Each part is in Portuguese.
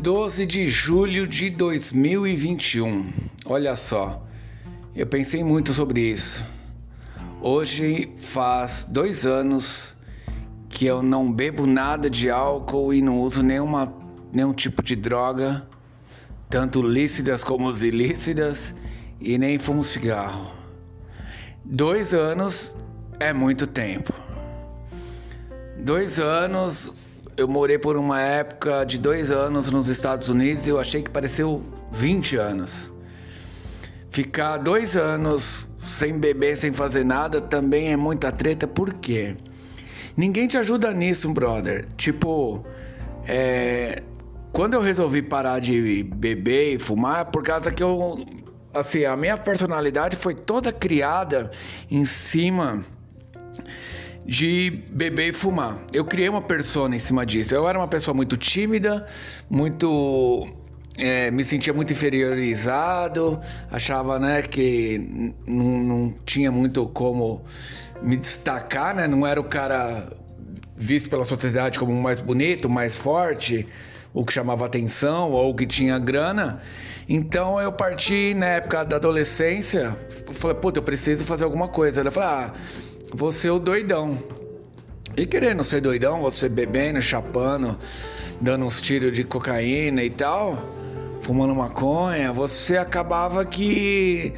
12 de julho de 2021. Olha só, eu pensei muito sobre isso. Hoje faz dois anos que eu não bebo nada de álcool e não uso nenhuma, nenhum tipo de droga, tanto lícidas como ilícidas, e nem fumo cigarro. Dois anos é muito tempo. Dois anos eu morei por uma época de dois anos nos Estados Unidos e eu achei que pareceu 20 anos. Ficar dois anos sem beber, sem fazer nada, também é muita treta, por quê? Ninguém te ajuda nisso, brother. Tipo, é... quando eu resolvi parar de beber e fumar, por causa que eu. Assim, a minha personalidade foi toda criada em cima de beber e fumar. Eu criei uma persona em cima disso. Eu era uma pessoa muito tímida, muito é, me sentia muito inferiorizado, achava né, que não tinha muito como me destacar, né? Não era o cara visto pela sociedade como o mais bonito, o mais forte, o que chamava atenção ou o que tinha grana. Então eu parti na época da adolescência, falei, puta, eu preciso fazer alguma coisa. Eu falei, ah, você o doidão. E querendo ser doidão, você bebendo, chapando, dando uns tiros de cocaína e tal, fumando maconha, você acabava que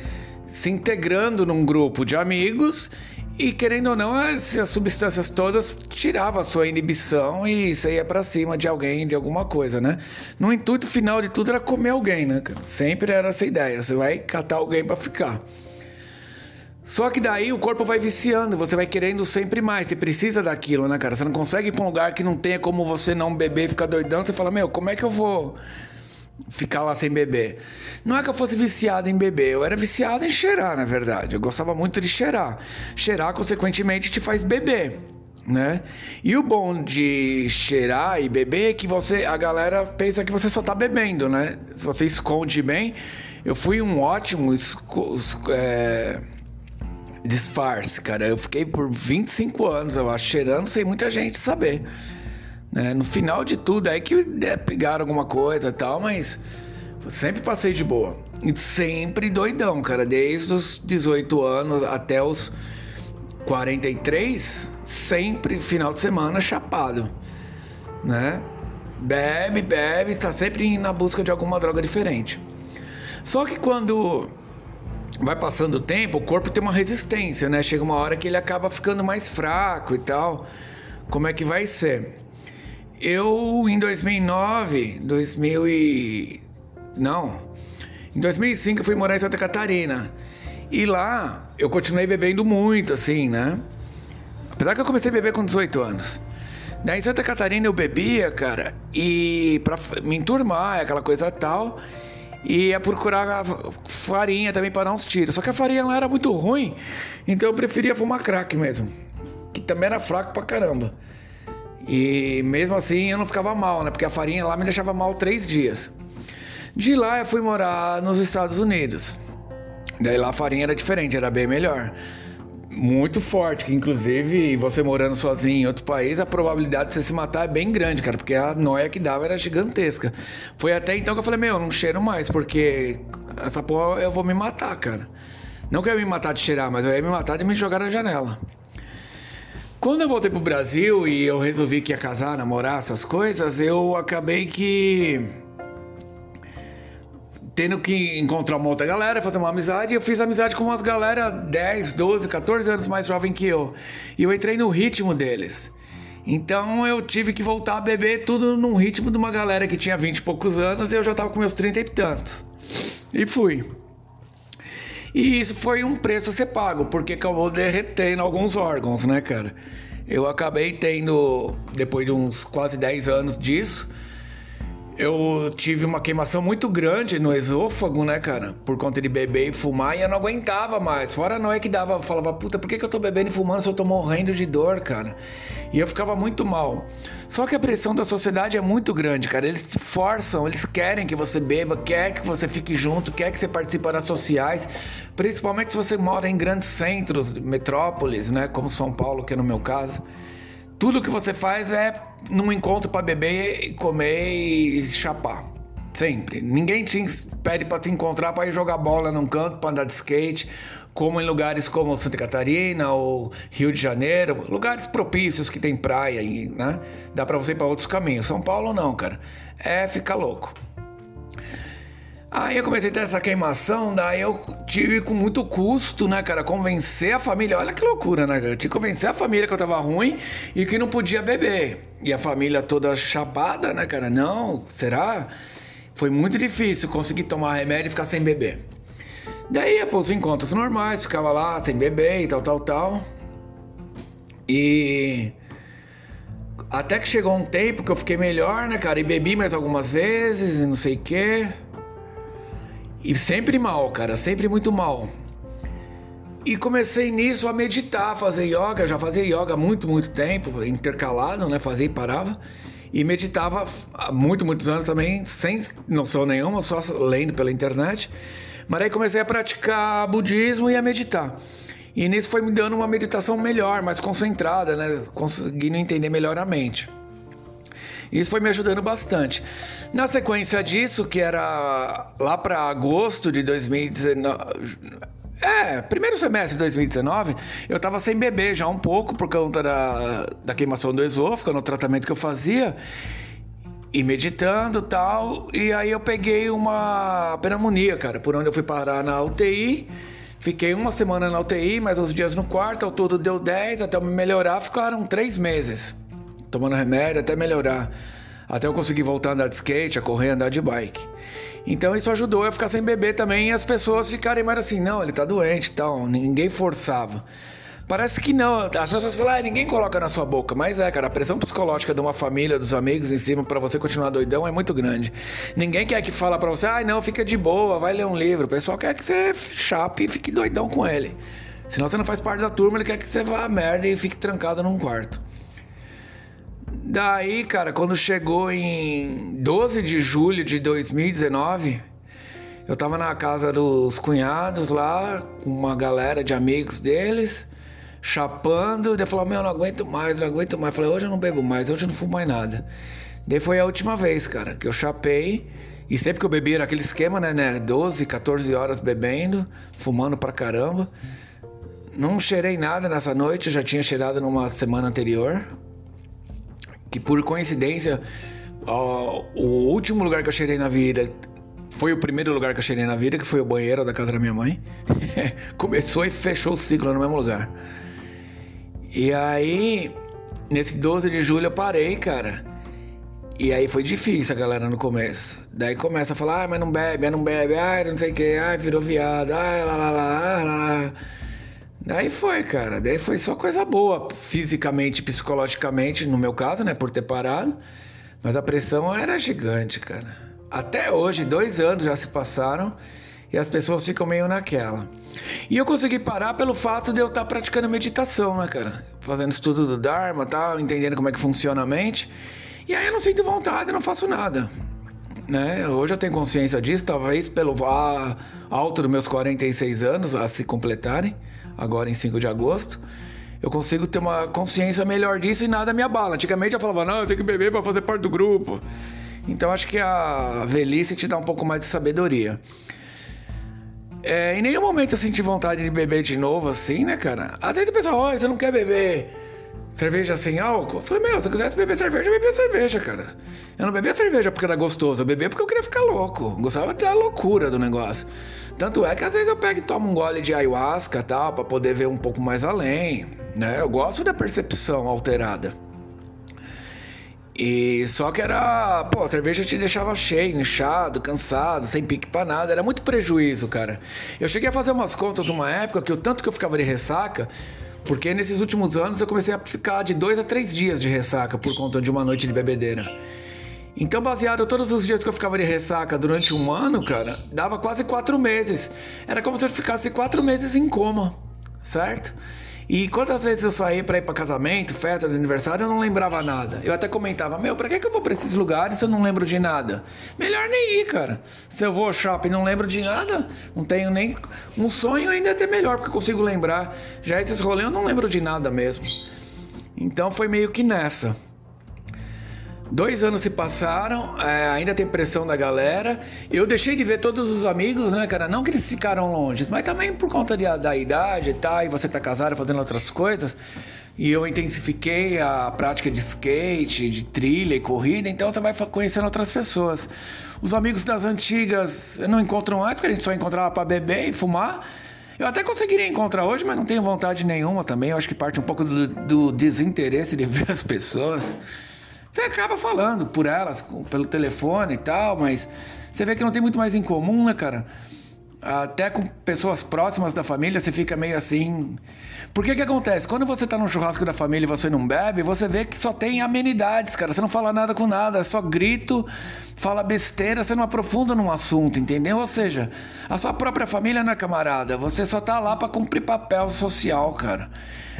se integrando num grupo de amigos e querendo ou não, as, as substâncias todas tiravam a sua inibição e você ia para cima de alguém, de alguma coisa, né? No intuito final de tudo era comer alguém, né? Sempre era essa ideia, você vai catar alguém para ficar. Só que daí o corpo vai viciando, você vai querendo sempre mais, você precisa daquilo, né, cara? Você não consegue ir pra um lugar que não tenha como você não beber e ficar doidão, você fala, meu, como é que eu vou ficar lá sem beber? Não é que eu fosse viciado em beber, eu era viciado em cheirar, na verdade. Eu gostava muito de cheirar. Cheirar, consequentemente, te faz beber. Né? E o bom de cheirar e beber é que você, a galera pensa que você só tá bebendo, né? Se você esconde bem, eu fui um ótimo é, disfarce, cara. Eu fiquei por 25 anos, eu acho, cheirando sem muita gente saber. Né? No final de tudo, aí que é, pegaram alguma coisa e tal, mas sempre passei de boa. E sempre doidão, cara. Desde os 18 anos até os 43, sempre final de semana chapado, né? Bebe, bebe, está sempre na busca de alguma droga diferente. Só que quando vai passando o tempo, o corpo tem uma resistência, né? Chega uma hora que ele acaba ficando mais fraco e tal. Como é que vai ser? Eu em 2009, 2000 e não, em 2005 eu fui morar em Santa Catarina e lá eu continuei bebendo muito, assim, né? Apesar que eu comecei a beber com 18 anos. Daí em Santa Catarina eu bebia, cara, e pra me enturmar, aquela coisa tal e ia procurar farinha também para dar uns tiros. Só que a farinha lá era muito ruim, então eu preferia fumar crack mesmo, que também era fraco pra caramba. E mesmo assim eu não ficava mal, né? Porque a farinha lá me deixava mal três dias. De lá eu fui morar nos Estados Unidos. Daí lá a farinha era diferente, era bem melhor muito forte, que inclusive você morando sozinho em outro país, a probabilidade de você se matar é bem grande, cara, porque a noia que dava era gigantesca. Foi até então que eu falei, meu, eu não cheiro mais, porque essa porra eu vou me matar, cara. Não que eu ia me matar de cheirar, mas eu ia me matar de me jogar na janela. Quando eu voltei pro Brasil e eu resolvi que ia casar, namorar, essas coisas, eu acabei que tendo que encontrar uma outra galera, fazer uma amizade. Eu fiz amizade com umas galera 10, 12, 14 anos mais jovem que eu. E eu entrei no ritmo deles. Então eu tive que voltar a beber tudo num ritmo de uma galera que tinha 20 e poucos anos e eu já tava com meus 30 e tantos. E fui. E isso foi um preço a ser pago, porque acabou derretendo alguns órgãos, né, cara? Eu acabei tendo, depois de uns quase 10 anos disso, eu tive uma queimação muito grande no esôfago, né, cara? Por conta de beber e fumar, e eu não aguentava mais. Fora não é que dava, falava, puta, por que, que eu tô bebendo e fumando se eu tô morrendo de dor, cara? E eu ficava muito mal. Só que a pressão da sociedade é muito grande, cara. Eles forçam, eles querem que você beba, quer que você fique junto, quer que você participe das sociais. Principalmente se você mora em grandes centros, metrópoles, né? Como São Paulo, que é no meu caso. Tudo que você faz é num encontro para beber, comer e chapar. Sempre. Ninguém te pede para te encontrar para ir jogar bola num canto, para andar de skate, como em lugares como Santa Catarina ou Rio de Janeiro, lugares propícios que tem praia e, né? Dá para você ir para outros caminhos. São Paulo não, cara. É ficar louco. Aí eu comecei a ter essa queimação, daí eu tive com muito custo, né, cara, convencer a família. Olha que loucura, né? Eu tive que convencer a família que eu tava ruim e que não podia beber. E a família toda chapada, né, cara? Não, será? Foi muito difícil conseguir tomar remédio e ficar sem beber. Daí ia pôs encontros normais, ficava lá sem beber e tal, tal, tal. E até que chegou um tempo que eu fiquei melhor, né, cara? E bebi mais algumas vezes e não sei o quê. E sempre mal, cara, sempre muito mal. E comecei nisso a meditar, fazer yoga, já fazia yoga há muito, muito tempo, intercalado, né? Fazia e parava. E meditava há muito, muitos anos também, sem noção nenhuma, só lendo pela internet. Mas aí comecei a praticar budismo e a meditar. E nisso foi me dando uma meditação melhor, mais concentrada, né? Conseguindo entender melhor a mente. Isso foi me ajudando bastante. Na sequência disso, que era lá para agosto de 2019. É, primeiro semestre de 2019, eu tava sem beber já um pouco por conta da, da queimação do esôfago, no tratamento que eu fazia, e meditando tal. E aí eu peguei uma pneumonia, cara, por onde eu fui parar na UTI. Fiquei uma semana na UTI, mais uns dias no quarto, ao todo deu 10, até eu me melhorar, ficaram três meses tomando remédio até melhorar. Até eu conseguir voltar a andar de skate, a correr, a andar de bike. Então isso ajudou a ficar sem beber também e as pessoas ficarem mais assim, não, ele tá doente e tal, ninguém forçava. Parece que não, as pessoas falam, ah, ninguém coloca na sua boca, mas é, cara, a pressão psicológica de uma família, dos amigos em cima para você continuar doidão é muito grande. Ninguém quer que fala para você, ah, não, fica de boa, vai ler um livro. O pessoal quer que você chape e fique doidão com ele. Senão você não faz parte da turma, ele quer que você vá a merda e fique trancado num quarto. Daí, cara, quando chegou em 12 de julho de 2019, eu tava na casa dos cunhados lá, com uma galera de amigos deles, chapando. Daí falou: Meu, não aguento mais, não aguento mais. falei: Hoje eu não bebo mais, hoje eu não fumo mais nada. Daí foi a última vez, cara, que eu chapei. E sempre que eu bebi era aquele esquema, né, né? 12, 14 horas bebendo, fumando pra caramba. Não cheirei nada nessa noite, eu já tinha cheirado numa semana anterior que por coincidência, ó, o último lugar que eu cheirei na vida foi o primeiro lugar que eu cheirei na vida, que foi o banheiro da casa da minha mãe. Começou e fechou o ciclo no mesmo lugar. E aí, nesse 12 de julho eu parei, cara. E aí foi difícil a galera no começo. Daí começa a falar, ah, mas não bebe, ah, não bebe, ah, não sei o que, ah, virou viado, ah, lá, lá, lá, lá, lá. Daí foi, cara. Daí foi só coisa boa, fisicamente, psicologicamente, no meu caso, né, por ter parado. Mas a pressão era gigante, cara. Até hoje, dois anos já se passaram e as pessoas ficam meio naquela. E eu consegui parar pelo fato de eu estar praticando meditação, né, cara? Fazendo estudo do Dharma, tal, entendendo como é que funciona a mente. E aí eu não sinto vontade, não faço nada. Né? Hoje eu tenho consciência disso, talvez pelo alto dos meus 46 anos a se completarem agora em 5 de agosto, eu consigo ter uma consciência melhor disso e nada me abala. Antigamente eu falava, não, eu tenho que beber para fazer parte do grupo. Então acho que a velhice te dá um pouco mais de sabedoria. É, em nenhum momento eu senti vontade de beber de novo assim, né, cara? Às vezes o pessoal, olha, você não quer beber cerveja sem álcool? Eu falei, meu, se eu quisesse beber cerveja, eu bebia cerveja, cara. Eu não bebia cerveja porque era gostoso, eu bebia porque eu queria ficar louco. Gostava da loucura do negócio. Tanto é que às vezes eu pego e tomo um gole de ayahuasca tal, para poder ver um pouco mais além, né? Eu gosto da percepção alterada. E só que era, pô, a cerveja te deixava cheio, inchado, cansado, sem pique pra nada, era muito prejuízo, cara. Eu cheguei a fazer umas contas numa época que o tanto que eu ficava de ressaca, porque nesses últimos anos eu comecei a ficar de dois a três dias de ressaca por conta de uma noite de bebedeira. Então, baseado todos os dias que eu ficava de ressaca durante um ano, cara, dava quase quatro meses. Era como se eu ficasse quatro meses em coma, certo? E quantas vezes eu saí para ir para casamento, festa de aniversário, eu não lembrava nada. Eu até comentava, meu, pra que, que eu vou para esses lugares se eu não lembro de nada? Melhor nem ir, cara. Se eu vou ao shopping e não lembro de nada, não tenho nem. Um sonho ainda é até melhor, porque eu consigo lembrar. Já esses rolês eu não lembro de nada mesmo. Então foi meio que nessa. Dois anos se passaram, é, ainda tem pressão da galera. Eu deixei de ver todos os amigos, né, cara? Não que eles ficaram longe, mas também por conta de, da idade e tal, e você tá casado fazendo outras coisas. E eu intensifiquei a prática de skate, de trilha e corrida, então você vai conhecendo outras pessoas. Os amigos das antigas não encontram mais, porque a gente só encontrava para beber e fumar. Eu até conseguiria encontrar hoje, mas não tenho vontade nenhuma também. Eu acho que parte um pouco do, do desinteresse de ver as pessoas. Você acaba falando por elas, pelo telefone e tal, mas você vê que não tem muito mais em comum, né, cara? Até com pessoas próximas da família você fica meio assim. Por que que acontece? Quando você tá no churrasco da família e você não bebe, você vê que só tem amenidades, cara. Você não fala nada com nada, é só grito, fala besteira, você não aprofunda num assunto, entendeu? Ou seja, a sua própria família não é camarada, você só tá lá para cumprir papel social, cara.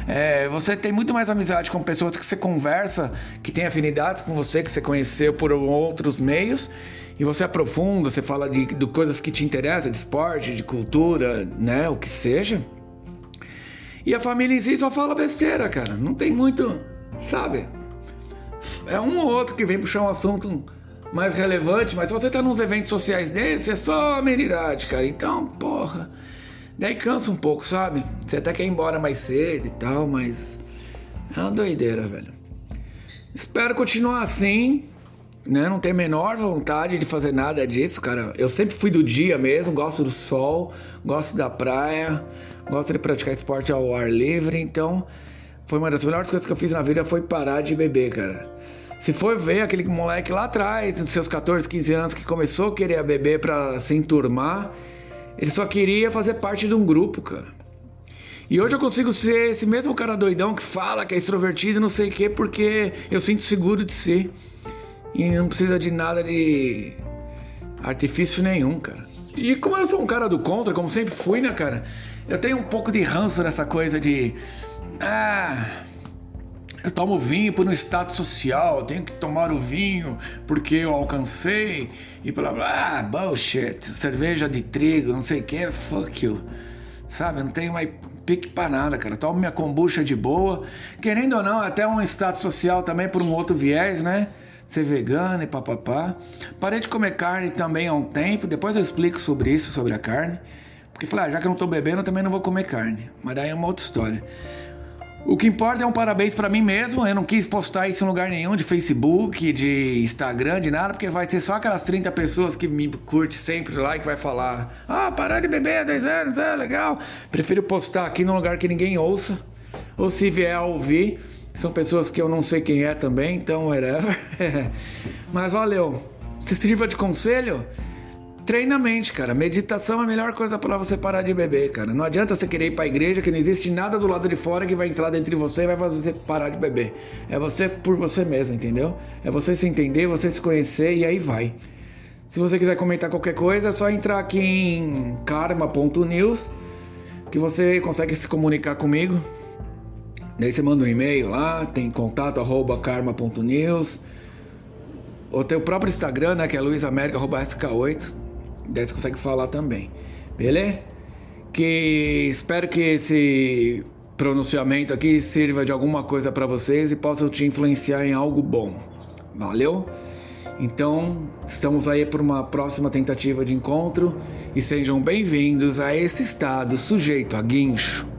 É, você tem muito mais amizade com pessoas que você conversa, que tem afinidades com você, que você conheceu por outros meios, e você aprofunda, você fala de, de coisas que te interessam, de esporte, de cultura, né, o que seja. E a família em si só fala besteira, cara. Não tem muito, sabe? É um ou outro que vem puxar um assunto mais relevante, mas se você tá nos eventos sociais desses, é só amenidade, cara. Então, porra. Daí cansa um pouco, sabe? Você até quer ir embora mais cedo e tal, mas é uma doideira, velho. Espero continuar assim, né? Não tenho a menor vontade de fazer nada disso, cara. Eu sempre fui do dia mesmo, gosto do sol, gosto da praia, gosto de praticar esporte ao ar livre, então foi uma das melhores coisas que eu fiz na vida foi parar de beber, cara. Se for ver aquele moleque lá atrás, dos seus 14, 15 anos, que começou a querer beber para se enturmar, ele só queria fazer parte de um grupo, cara. E hoje eu consigo ser esse mesmo cara doidão que fala que é extrovertido e não sei o quê, porque eu sinto seguro de si. E não precisa de nada de artifício nenhum, cara. E como eu sou um cara do contra, como sempre fui, né, cara? Eu tenho um pouco de ranço nessa coisa de. Ah eu tomo vinho por um status social, tenho que tomar o vinho porque eu alcancei e blá blá, ah, bullshit, cerveja de trigo, não sei o que, fuck you. Sabe, não tenho mais pique pra nada, cara. Tomo minha kombucha de boa, querendo ou não, até um status social também por um outro viés, né? Ser vegano e papapá. Parei de comer carne também há um tempo, depois eu explico sobre isso, sobre a carne. Porque falei, ah, já que eu não tô bebendo, eu também não vou comer carne. Mas daí é uma outra história. O que importa é um parabéns para mim mesmo. Eu não quis postar isso em lugar nenhum de Facebook, de Instagram, de nada, porque vai ser só aquelas 30 pessoas que me curte sempre lá e que vai falar: Ah, parar de beber há 10 anos, é legal. Prefiro postar aqui num lugar que ninguém ouça. Ou se vier a ouvir, são pessoas que eu não sei quem é também, então whatever. Mas valeu. Se sirva de conselho. Treina a mente, cara. Meditação é a melhor coisa para você parar de beber, cara. Não adianta você querer ir para a igreja que não existe nada do lado de fora que vai entrar dentro de você e vai fazer você parar de beber. É você por você mesmo, entendeu? É você se entender, você se conhecer e aí vai. Se você quiser comentar qualquer coisa, é só entrar aqui em karma.news que você consegue se comunicar comigo. Daí você manda um e-mail lá, tem contato arroba karma.news. Ou tem o próprio Instagram, né, que é luisamérica.sk8. Daí você consegue falar também. Beleza? Que espero que esse pronunciamento aqui sirva de alguma coisa para vocês e possa te influenciar em algo bom. Valeu? Então, estamos aí por uma próxima tentativa de encontro e sejam bem-vindos a esse estado sujeito a guincho.